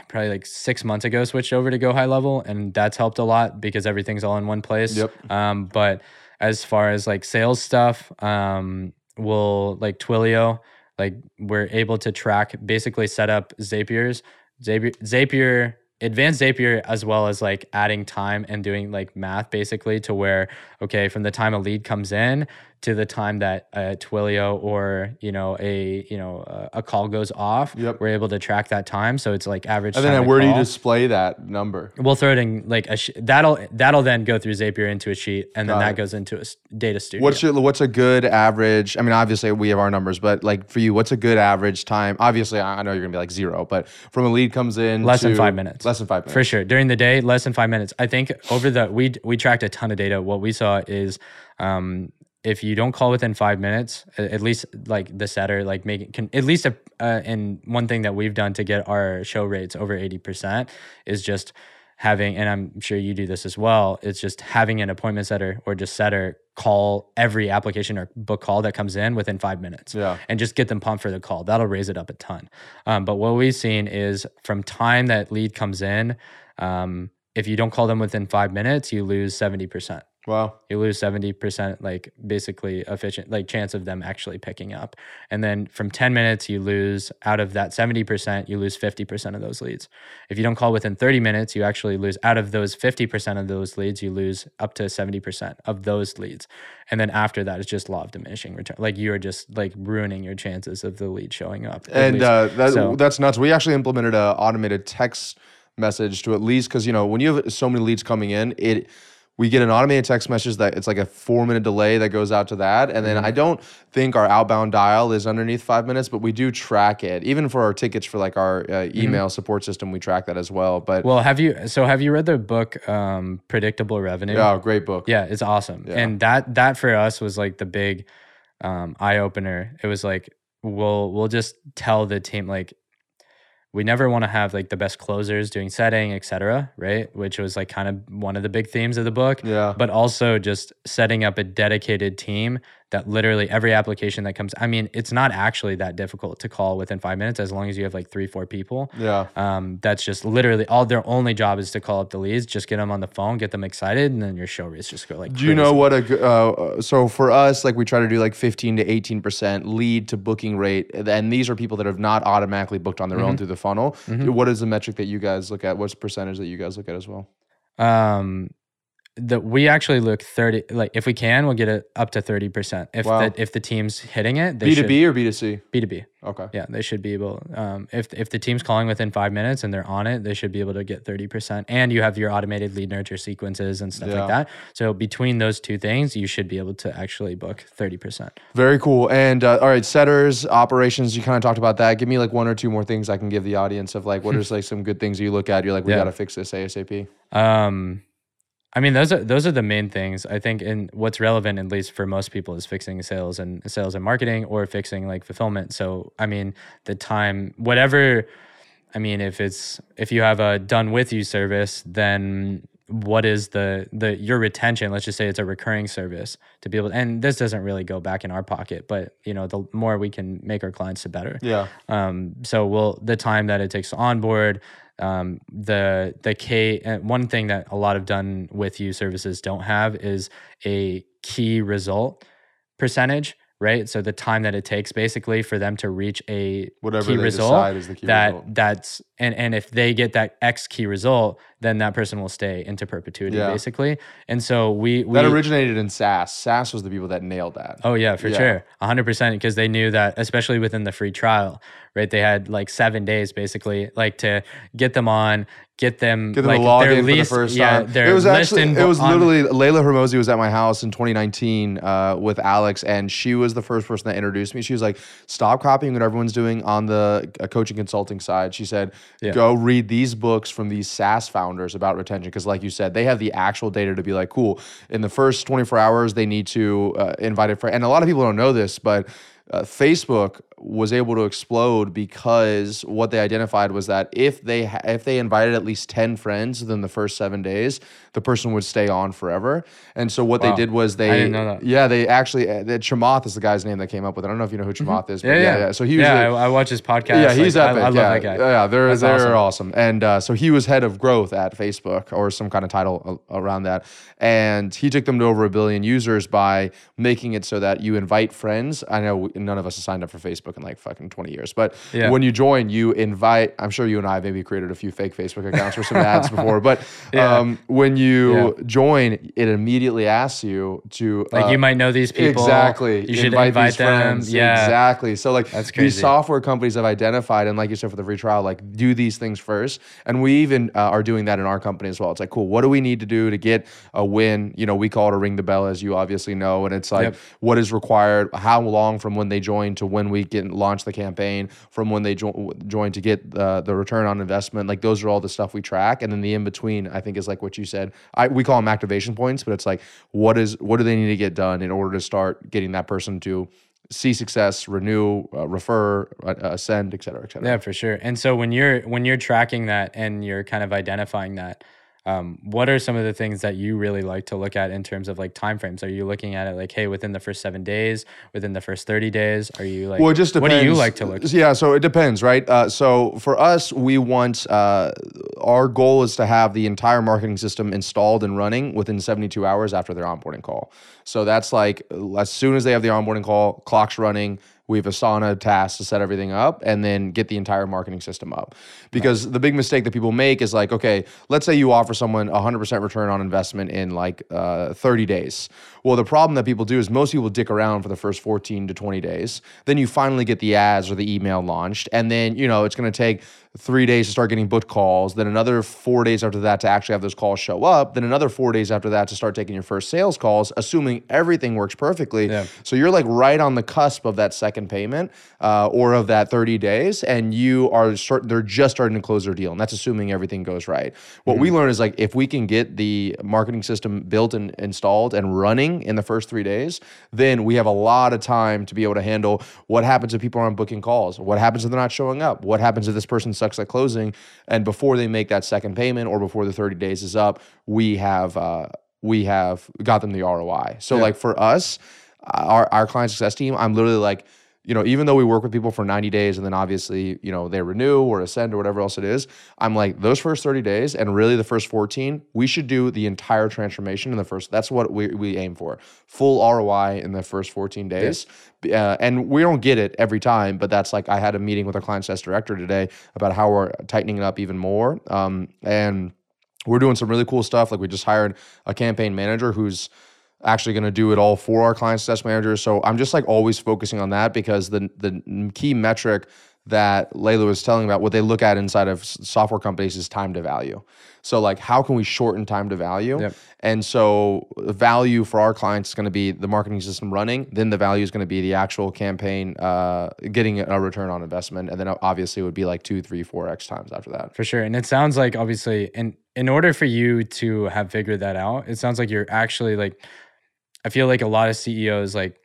probably like six months ago switched over to Go High Level, and that's helped a lot because everything's all in one place. Yep. Um, but as far as like sales stuff, um, we'll like Twilio, like we're able to track basically set up Zapier's Zapier Zapier advanced Zapier as well as like adding time and doing like math basically to where okay from the time a lead comes in to the time that a Twilio or you know a you know a, a call goes off Yep. we're able to track that time so it's like average And then to where do you display that number? We'll throw it in like a sh- that'll that'll then go through Zapier into a sheet, and then Got that it. goes into a s- data studio. What's your what's a good average? I mean, obviously we have our numbers, but like for you, what's a good average time? Obviously, I know you're gonna be like zero, but from a lead comes in less than five minutes? Less than five minutes for sure. During the day, less than five minutes. I think over the we we tracked a ton of data. What we saw is. Um, if you don't call within five minutes, at least like the setter, like making can at least a uh, and one thing that we've done to get our show rates over eighty percent is just having, and I'm sure you do this as well. It's just having an appointment setter or just setter call every application or book call that comes in within five minutes Yeah. and just get them pumped for the call. That'll raise it up a ton. Um, but what we've seen is from time that lead comes in, um, if you don't call them within five minutes, you lose 70%. Wow. You lose 70%, like basically efficient, like chance of them actually picking up. And then from 10 minutes, you lose out of that 70%, you lose 50% of those leads. If you don't call within 30 minutes, you actually lose out of those 50% of those leads, you lose up to 70% of those leads. And then after that, it's just law of diminishing return. Like you are just like ruining your chances of the lead showing up. And uh, that, So- that's nuts. We actually implemented a automated text message to at least because you know when you have so many leads coming in, it we get an automated text message that it's like a four minute delay that goes out to that, and then Mm-hmm. I don't think our outbound dial is underneath five minutes, but we do track it even for our tickets for like our uh, email support system. We track that as well. But Mm-hmm. well, have you, so have you read the book, um, Predictable Revenue? yeah, great book. Yeah, it's awesome. Yeah. And that that for us was like the big um eye opener. It was like we'll we'll just tell the team like we never want to have like the best closers doing setting, etc. Right, which was like kind of one of the big themes of the book. Yeah. But also just setting up a dedicated team that literally every application that comes, I mean, it's not actually that difficult to call within five minutes as long as you have like three, four people. Yeah. Um, that's just literally all their only job is to call up the leads, just get them on the phone, get them excited, and then your show rates just go like. Do you know what a uh, uh, so for us like we try to do like 15 to 18 percent lead to booking rate and these are people that have not automatically booked on their Mm-hmm. own through the funnel What is the metric that you guys look at what's percentage that you guys look at as well Um, the we actually look thirty. Like if we can, we'll get it up to thirty percent. If Wow. the if the team's hitting it, they b2b or b2c B two B. okay Yeah, they should be able. Um, if if the team's calling within five minutes and they're on it, they should be able to get thirty percent. And you have your automated lead nurture sequences and stuff Yeah. like that. So between those two things, you should be able to actually book thirty percent. very cool and uh, all right setters operations you kind of talked about that give me like one or two more things i can give the audience of like what *laughs* is like some good things you look at you're like we Yeah. gotta fix this asap Um, I mean, those are those are the main things I think. And what's relevant, at least for most people, is fixing sales and sales and marketing, or fixing like fulfillment. So, I mean, the time, whatever. I mean, if it's if you have a done with you service, then what is the the your retention? Let's just say it's a recurring service to be able. To, And this doesn't really go back in our pocket, but you know, the more we can make our clients, the better. yeah Um, so we'll the time that it takes to onboard, um, the the K. Uh, one thing that a lot of done with you services don't have is a key result percentage, right? So the time that it takes basically for them to reach a Whatever key result decide is the key that result. that's and and if they get that X key result, then that person will stay into perpetuity Yeah. basically. And so we we that originated in SaaS. SaaS was the people that nailed that. Oh yeah, for Yeah. sure, hundred percent. Because they knew that, especially within the free trial, right? They had like seven days basically, like to get them on, get them Get them like to log in least, for the first yeah, time. It was actually, it was on- literally Leila Hormozi was at my house in 2019 uh, with Alex, and she was the first person that introduced me. She was like, "Stop copying what everyone's doing on the uh, coaching consulting side." She said, Yeah. "Go read these books from these SaaS founders about retention, because like you said, they have the actual data to be like, cool. In the first 24 hours, they need to uh, invite a friend, and a lot of people don't know this, but." Uh, Facebook was able to explode because what they identified was that if they ha- if they invited at least 10 friends within the first 7 days the person would stay on forever and so what Wow. they did was they that. yeah they actually uh, the Chamath is the guy's name that came up with it I don't know if you know who Chamath is but Mm-hmm. Yeah, yeah, yeah, yeah so he was yeah. I, I watch his podcast. yeah, he's like, epic. I, I love yeah. that guy. Yeah, they're That's they're awesome. awesome. And uh, so he was head of growth at Facebook or some kind of title around that. And he took them to over a billion users by making it so that you invite friends. I know none of us have signed up for Facebook in like fucking 20 years, but Yeah. when you join, you invite. I'm sure you and I maybe created a few fake Facebook accounts for some ads before, but *laughs* Yeah. um, when you join, it immediately asks you to Like uh, you might know these people. Exactly. You should invite, these them. friends. Yeah. Exactly. So like That's these crazy. software companies have identified, and like you said for the free trial, like do these things first. And we even uh, are doing that in our company as well. It's like, cool. What do we need to do to get a win? You know, we call it a ring the bell, as you obviously know. And it's like, Yep. what is required? How long from when they join to when we get launch the campaign? From when they jo- join to get uh, the return on investment? Like those are all the stuff we track. And then the in between, I think, is like what you said. I we call them activation points, but it's like, what is what do they need to get done in order to start getting that person to see success, renew, uh, refer, uh, ascend, et cetera, et cetera. Yeah, for sure. And so when you're when you're tracking that and you're kind of identifying that, um, what are some of the things that you really like to look at in terms of like timeframes? Are you looking at it like, hey, within the first seven days, within the first thirty days? Are you like, Well, it just depends. What do you like to look? Yeah, so it depends, right? Uh, so for us, we want uh, our goal is to have the entire marketing system installed and running within 72 hours after their onboarding call. So that's like as soon as they have the onboarding call, clock's running. We have Asana tasks to set everything up and then get the entire marketing system up. Because the big mistake that people make is like, okay, let's say you offer someone 100% return on investment in like uh, 30 days. Well, the problem that people do is most people dick around for the first 14 to 20 days. Then you finally get the ads or the email launched. And then, you know, it's going to take three days to start getting booked calls, then another four days after that to actually have those calls show up, then another four days after that to start taking your first sales calls, assuming everything works perfectly. Yeah. So you're like right on the cusp of that second payment uh, or of that 30 days, and you are start, they're just starting to close their deal, and that's assuming everything goes right. What Mm-hmm. we learn is like if we can get the marketing system built and installed and running in the first three days, then we have a lot of time to be able to handle what happens if people aren't booking calls, what happens if they're not showing up, what happens if this person sucks at closing, and before they make that second payment or before the 30 days is up, we have uh, we have got them the ROI. So like for us. our our client success team, I'm literally like, you know, even though we work with people for 90 days and then obviously, you know, they renew or ascend or whatever else it is, I'm like, those first 30 days and really the first 14, we should do the entire transformation in the first. That's what we, we aim for full ROI in the first 14 days. Uh, and we don't get it every time, but that's like, I had a meeting with our client success director today about how we're tightening it up even more. Um, and we're doing some really cool stuff. Like we just hired a campaign manager who's, actually going to do it all for our client success managers. So I'm just like always focusing on that because the the key metric that Leila was telling about what they look at inside of software companies is time to value. So like how can we shorten time to value? Yep. And so the value for our clients is going to be the marketing system running. Then the value is going to be the actual campaign uh, getting a return on investment, and then obviously it would be like two, three, four x times after that. For sure. And it sounds like obviously in in order for you to have figured that out, it sounds like you're actually like I feel like a lot of CEOs like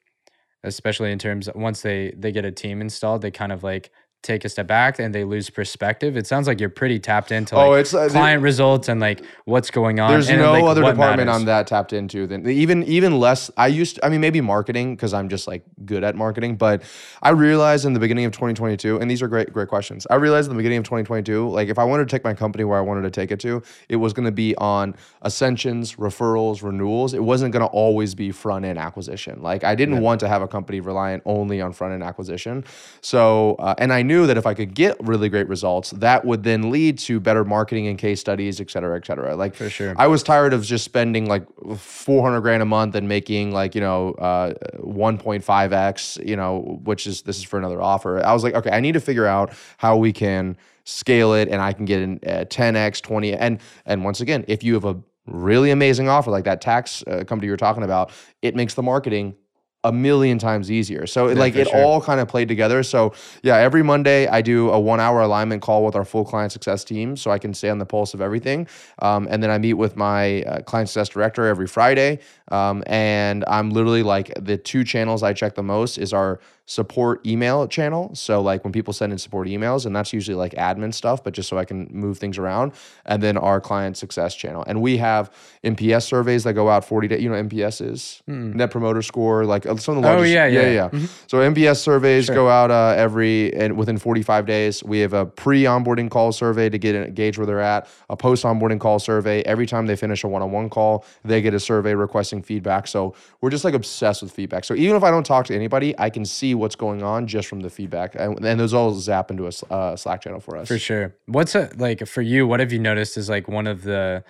especially in terms of once they they get a team installed, they kind of like take a step back and they lose perspective. It sounds like you're pretty tapped into like oh, it's uh, client results and like what's going on. There's and, no like, other department matters. I'm that tapped into than even even less. I used to, I mean maybe marketing because I'm just like good at marketing, but I realized in the beginning of 2022, and these are great great questions. I realized in the beginning of 2022, like if I wanted to take my company where I wanted to take it to, it was going to be on ascensions, referrals, renewals. It wasn't going to always be front end acquisition. Like I didn't want to have a company reliant only on front end acquisition. So uh, and I knew that if I could get really great results, that would then lead to better marketing and case studies, et cetera, et cetera. Like For sure. I was tired of just spending like 400 grand a month and making like, you know, uh, 1.5x, you know, which is, this is for another offer. I was like, okay, I need to figure out how we can scale it and I can get an uh, 10x, 20. And, and once again, if you have a really amazing offer like that tax uh, company you're talking about, it makes the marketing a million times easier. So it, like it sure. all kind of played together. So yeah, every Monday I do a one hour alignment call with our full client success team so I can stay on the pulse of everything. Um, and then I meet with my uh, client success director every Friday. Um, and I'm literally like the two channels I check the most is our support email channel. So like when people send in support emails, and that's usually like admin stuff, but just so I can move things around. And then our client success channel. And we have NPS surveys that go out 40 days. You know, NPS is net promoter score, like uh, some of the Oh, largest. yeah, yeah, yeah. yeah. So NPS surveys go out uh, every and within 45 days. We have a pre-onboarding call survey to get an- gauge where they're at. A post-onboarding call survey. Every time they finish a one-on-one call, they get a survey requesting feedback. So we're just like obsessed with feedback. So even if I don't talk to anybody, I can see what's going on just from the feedback, and, and those all zap into a uh, Slack channel for us. For sure. What's a, like for you? What have you noticed is like one of the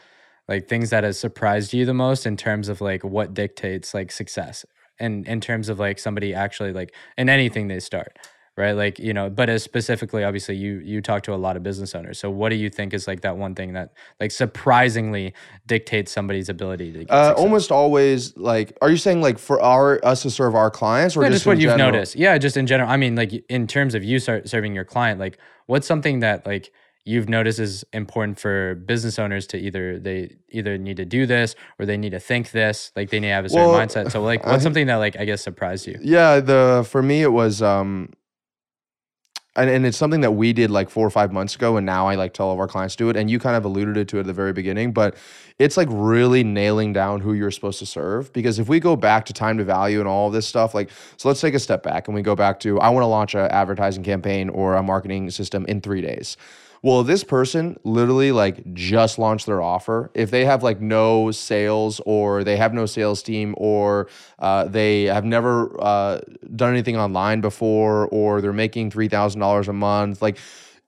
like things that has surprised you the most in terms of like what dictates like success, and in terms of like somebody actually like in anything they start, right? Like you know, but as specifically, obviously, you you talk to a lot of business owners. So what do you think is like that one thing that like surprisingly dictates somebody's ability to get Uh, almost always like, are you saying like for our us to serve our clients, or Yeah, just, just what you've general? noticed. Yeah, just in general. I mean, like in terms of you serving your client, like what's something that like you've noticed is important for business owners to either they either need to do this or they need to think this, like they need to have a certain Well, mindset. So like *laughs* what's think- something that like I guess surprised you? Yeah, the for me it was um and, and it's something that we did like four or five months ago and now I like tell all of our clients to do it and you kind of alluded it to it at the very beginning, but it's like really nailing down who you're supposed to serve because if we go back to time to value and all this stuff like so let's take a step back and we go back to I want to launch an advertising campaign or a marketing system in 3 days. Well, this person literally like just launched their offer, if they have like no sales or they have no sales team or uh, they have never uh, done anything online before or they're making $3,000 a month, like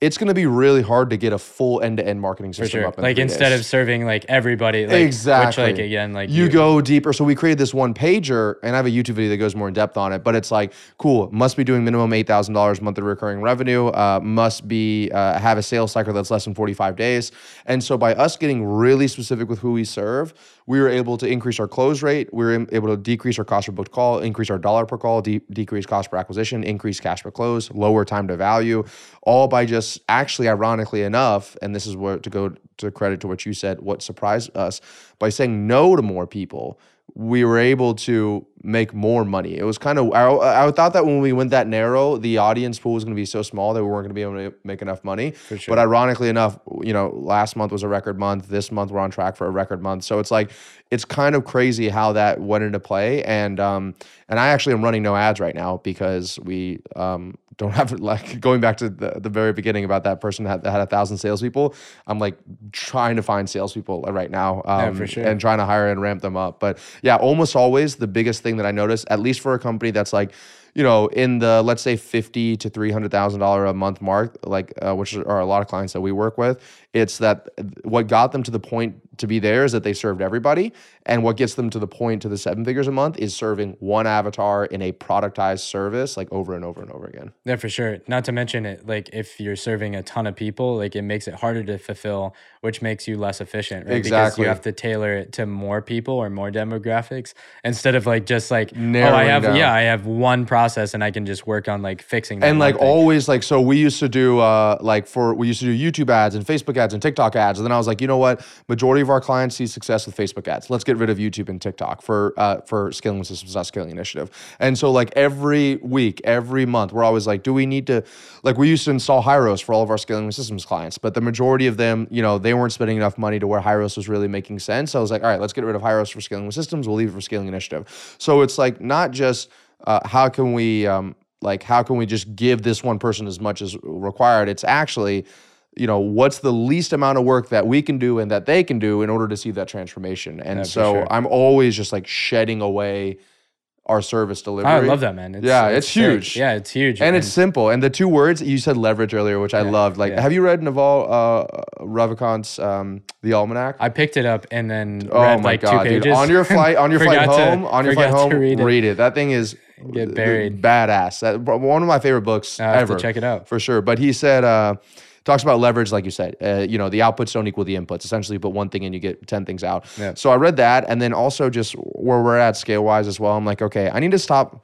it's going to be really hard to get a full end-to-end marketing system sure. up in Like instead days. of serving like everybody, like exactly. Which like again, like you, go deeper. So we created this one pager, and I have a YouTube video that goes more in depth on it. But it's like, cool, must be doing minimum eight thousand dollars monthly recurring revenue. Uh, must be uh, have a sales cycle that's less than forty five days. And so by us getting really specific with who we serve, we were able to increase our close rate. We were able to decrease our cost per booked call, increase our dollar per call, de- decrease cost per acquisition, increase cash per close, lower time to value, all by just actually, ironically enough, and this is where to go to credit to what you said, what surprised us by saying no to more people we were able to make more money. It was kind of I, I thought that when we went that narrow, the audience pool was going to be so small that we weren't going to be able to make enough money. sure. But ironically enough, you know, last month was a record month. This month we're on track for a record month. So it's like it's kind of crazy how that went into play. And um and I actually am running no ads right now because we um don't have like going back to the, the very beginning about that person that had a thousand salespeople. I'm like trying to find salespeople right now. Um, for sure. And trying to hire and ramp them up. But yeah, almost always the biggest thing that I notice, at least for a company that's like, you know, in the let's say fifty to three hundred thousand dollar a month mark, like uh, which are a lot of clients that we work with, it's that what got them to the point to be there is that they served everybody, and what gets them to the point to the seven figures a month is serving one avatar in a productized service like over and over and over again. Yeah, for sure. Not to mention it, like if you're serving a ton of people, like it makes it harder to fulfill, which makes you less efficient, right? Because you have to tailor it to more people or more demographics instead of like just like oh, I have down. yeah, I have one process and I can just work on like fixing that and like thing. always like so we used to do uh like for we used to do youtube ads and facebook ads and tiktok ads and then i was like you know what? Majority of our clients see success with facebook ads. Let's get rid of youtube and tiktok for uh for scaling with systems not scaling initiative. And so like every week every month we're always like do we need to like we used to install hyros for all of our scaling with systems clients but the majority of them you know they weren't spending enough money to where hyros was really making sense. So i was like all right let's get rid of hyros for scaling with systems. We'll leave it for scaling initiative. So it's like not just uh, how can we um, like how can we just give this one person as much as required? It's actually you know what's the least amount of work that we can do and that they can do in order to see that transformation and for so sure. i'm always just like shedding away our service delivery I love that man. It's, Yeah, it's sick. huge. Yeah, it's huge. and it's simple and the two words you said leverage earlier which i loved like yeah. have you read naval uh ravikant's um the almanac I picked it up and then Oh read like god, two dude! pages. On your flight, on your *laughs* flight Forgot to- home, on your flight home, read read it. it. That thing is Get buried. badass. That one of my favorite books I have to ever. check it out. for sure. But he said, uh, talks about leverage, like you said. Uh, you know, the outputs don't equal the inputs. Essentially, you put one thing in, you get ten things out. Yeah. So I read that, and then also just where we're at scale wise as well. I'm like, okay, I need to stop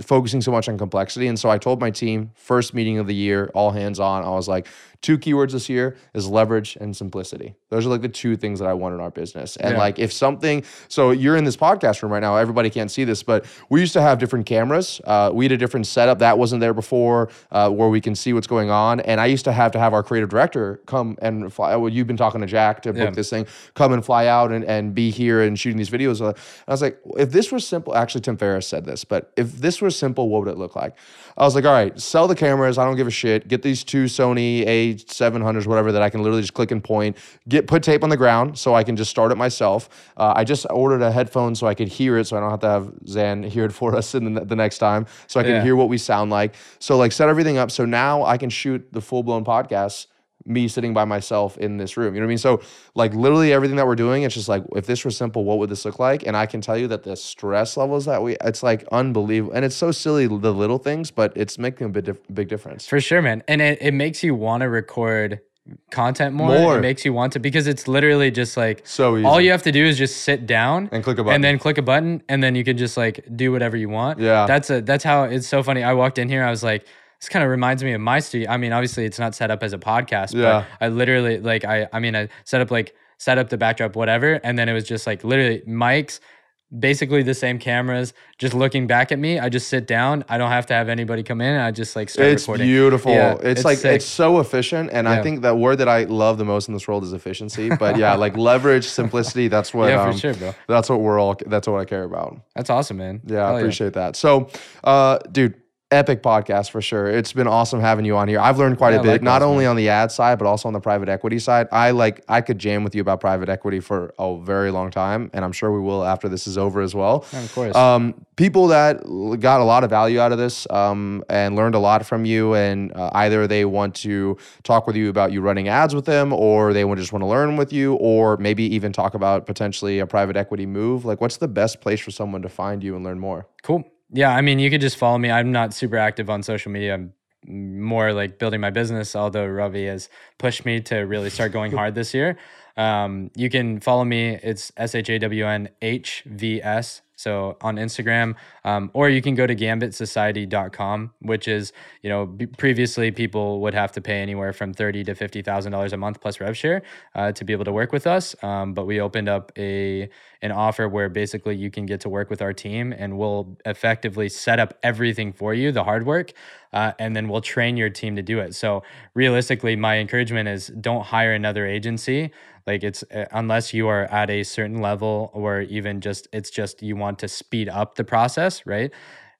focusing so much on complexity. And so I told my team, first meeting of the year, all hands on. I was like, two keywords this year is leverage and simplicity. Those are like the two things that I want in our business. And Yeah. like if something, so you're in this podcast room right now, everybody can't see this, but we used to have different cameras. Uh, we had a different setup that wasn't there before uh, where we can see what's going on. And I used to have to have our creative director come and fly. Well, you've been talking to Jack to book Yeah. this thing, come and fly out and, and be here and shooting these videos. Uh, I was like, if this was simple, actually, Tim Ferriss said this, but if this was simple, what would it look like? I was like, all right, sell the cameras. I don't give a shit. Get these two Sony A700s, whatever, that I can literally just click and point. Get put tape on the ground so I can just start it myself. Uh, I just ordered a headphone so I could hear it, so I don't have to have Zan *laughs* hear it for us in the, the next time, so I can Yeah. hear what we sound like. So like set everything up so now I can shoot the full blown podcast. Me sitting by myself in this room. You know what I mean? So, like, literally everything that we're doing, it's just like, if this were simple, what would this look like? And I can tell you that the stress levels that we, it's like unbelievable. And it's so silly, the little things, but it's making a big, dif- big difference. For sure, man. And it, it makes you want to record content more. More. It makes you want to because it's literally just like So easy. all you have to do is just sit down And click a button. and then click a button and then you can just like do whatever you want. Yeah. That's a that's how it's so funny. I walked in here, I was like, this kind of reminds me of my studio. I mean, obviously it's not set up as a podcast, Yeah. but I literally like I I mean I set up like set up the backdrop, whatever, and then it was just like literally mics, basically the same cameras, just looking back at me. I just sit down. I don't have to have anybody come in. I just like start It's recording. beautiful. Yeah, it's, like sick. it's so efficient, and I think that word that I love the most in this world is efficiency. But yeah, like *laughs* leverage, simplicity. That's what. Yeah, for um, sure, bro. That's what we're all. That's what I care about. That's awesome, man. Yeah, I Hell appreciate that. So, uh, dude, epic podcast for sure. It's been awesome having you on here. I've learned quite Yeah, a bit, not only on the ad side, but also on the private equity side. I like, I could jam with you about private equity for a very long time, and I'm sure we will after this is over as well. Yeah, of course. Um, people that got a lot of value out of this um, and learned a lot from you, and uh, either they want to talk with you about you running ads with them, or they just want to learn with you, or maybe even talk about potentially a private equity move. Like, what's the best place for someone to find you and learn more? Cool. Yeah, I mean, you could just follow me. I'm not super active on social media. I'm more like building my business, although Ravi has pushed me to really start going *laughs* hard this year. Um, you can follow me. It's S H A W N H V S So on Instagram, um, or you can go to gambitsociety.com, which is, you know, b- previously people would have to pay anywhere from thirty to fifty thousand dollars a month plus rev share uh, to be able to work with us. Um, but we opened up a an offer where basically you can get to work with our team, and we'll effectively set up everything for you, the hard work, uh, and then we'll train your team to do it. So realistically, my encouragement is don't hire another agency like it's uh, unless you are at a certain level or even just it's just you want to speed up the process right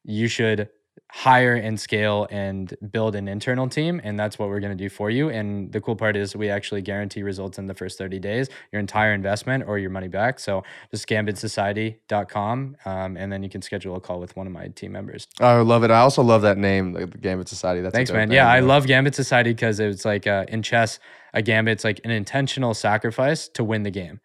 you should hire and scale and build an internal team and that's what we're going to do for you and the cool part is we actually guarantee results in the first 30 days your entire investment or your money back so just gambitsociety.com um, and then you can schedule a call with one of my team members I love it. I also love that name, the Gambit Society. That's Thanks, man. name, Yeah, I love Gambit Society because it's like uh, in chess, a gambit's like an intentional sacrifice to win the game.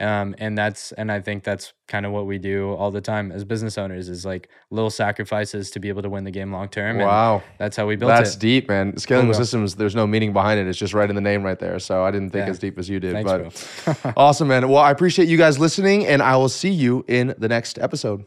Um, and that's and I think that's kind of what we do all the time as business owners is like little sacrifices to be able to win the game long term. and Wow. that's how we built That's it. deep, man. Scaling bro. systems, there's no meaning behind it. It's just right in the name right there. So I didn't think Yeah. as deep as you did. Thanks, but *laughs* awesome, man. Well, I appreciate you guys listening, and I will see you in the next episode.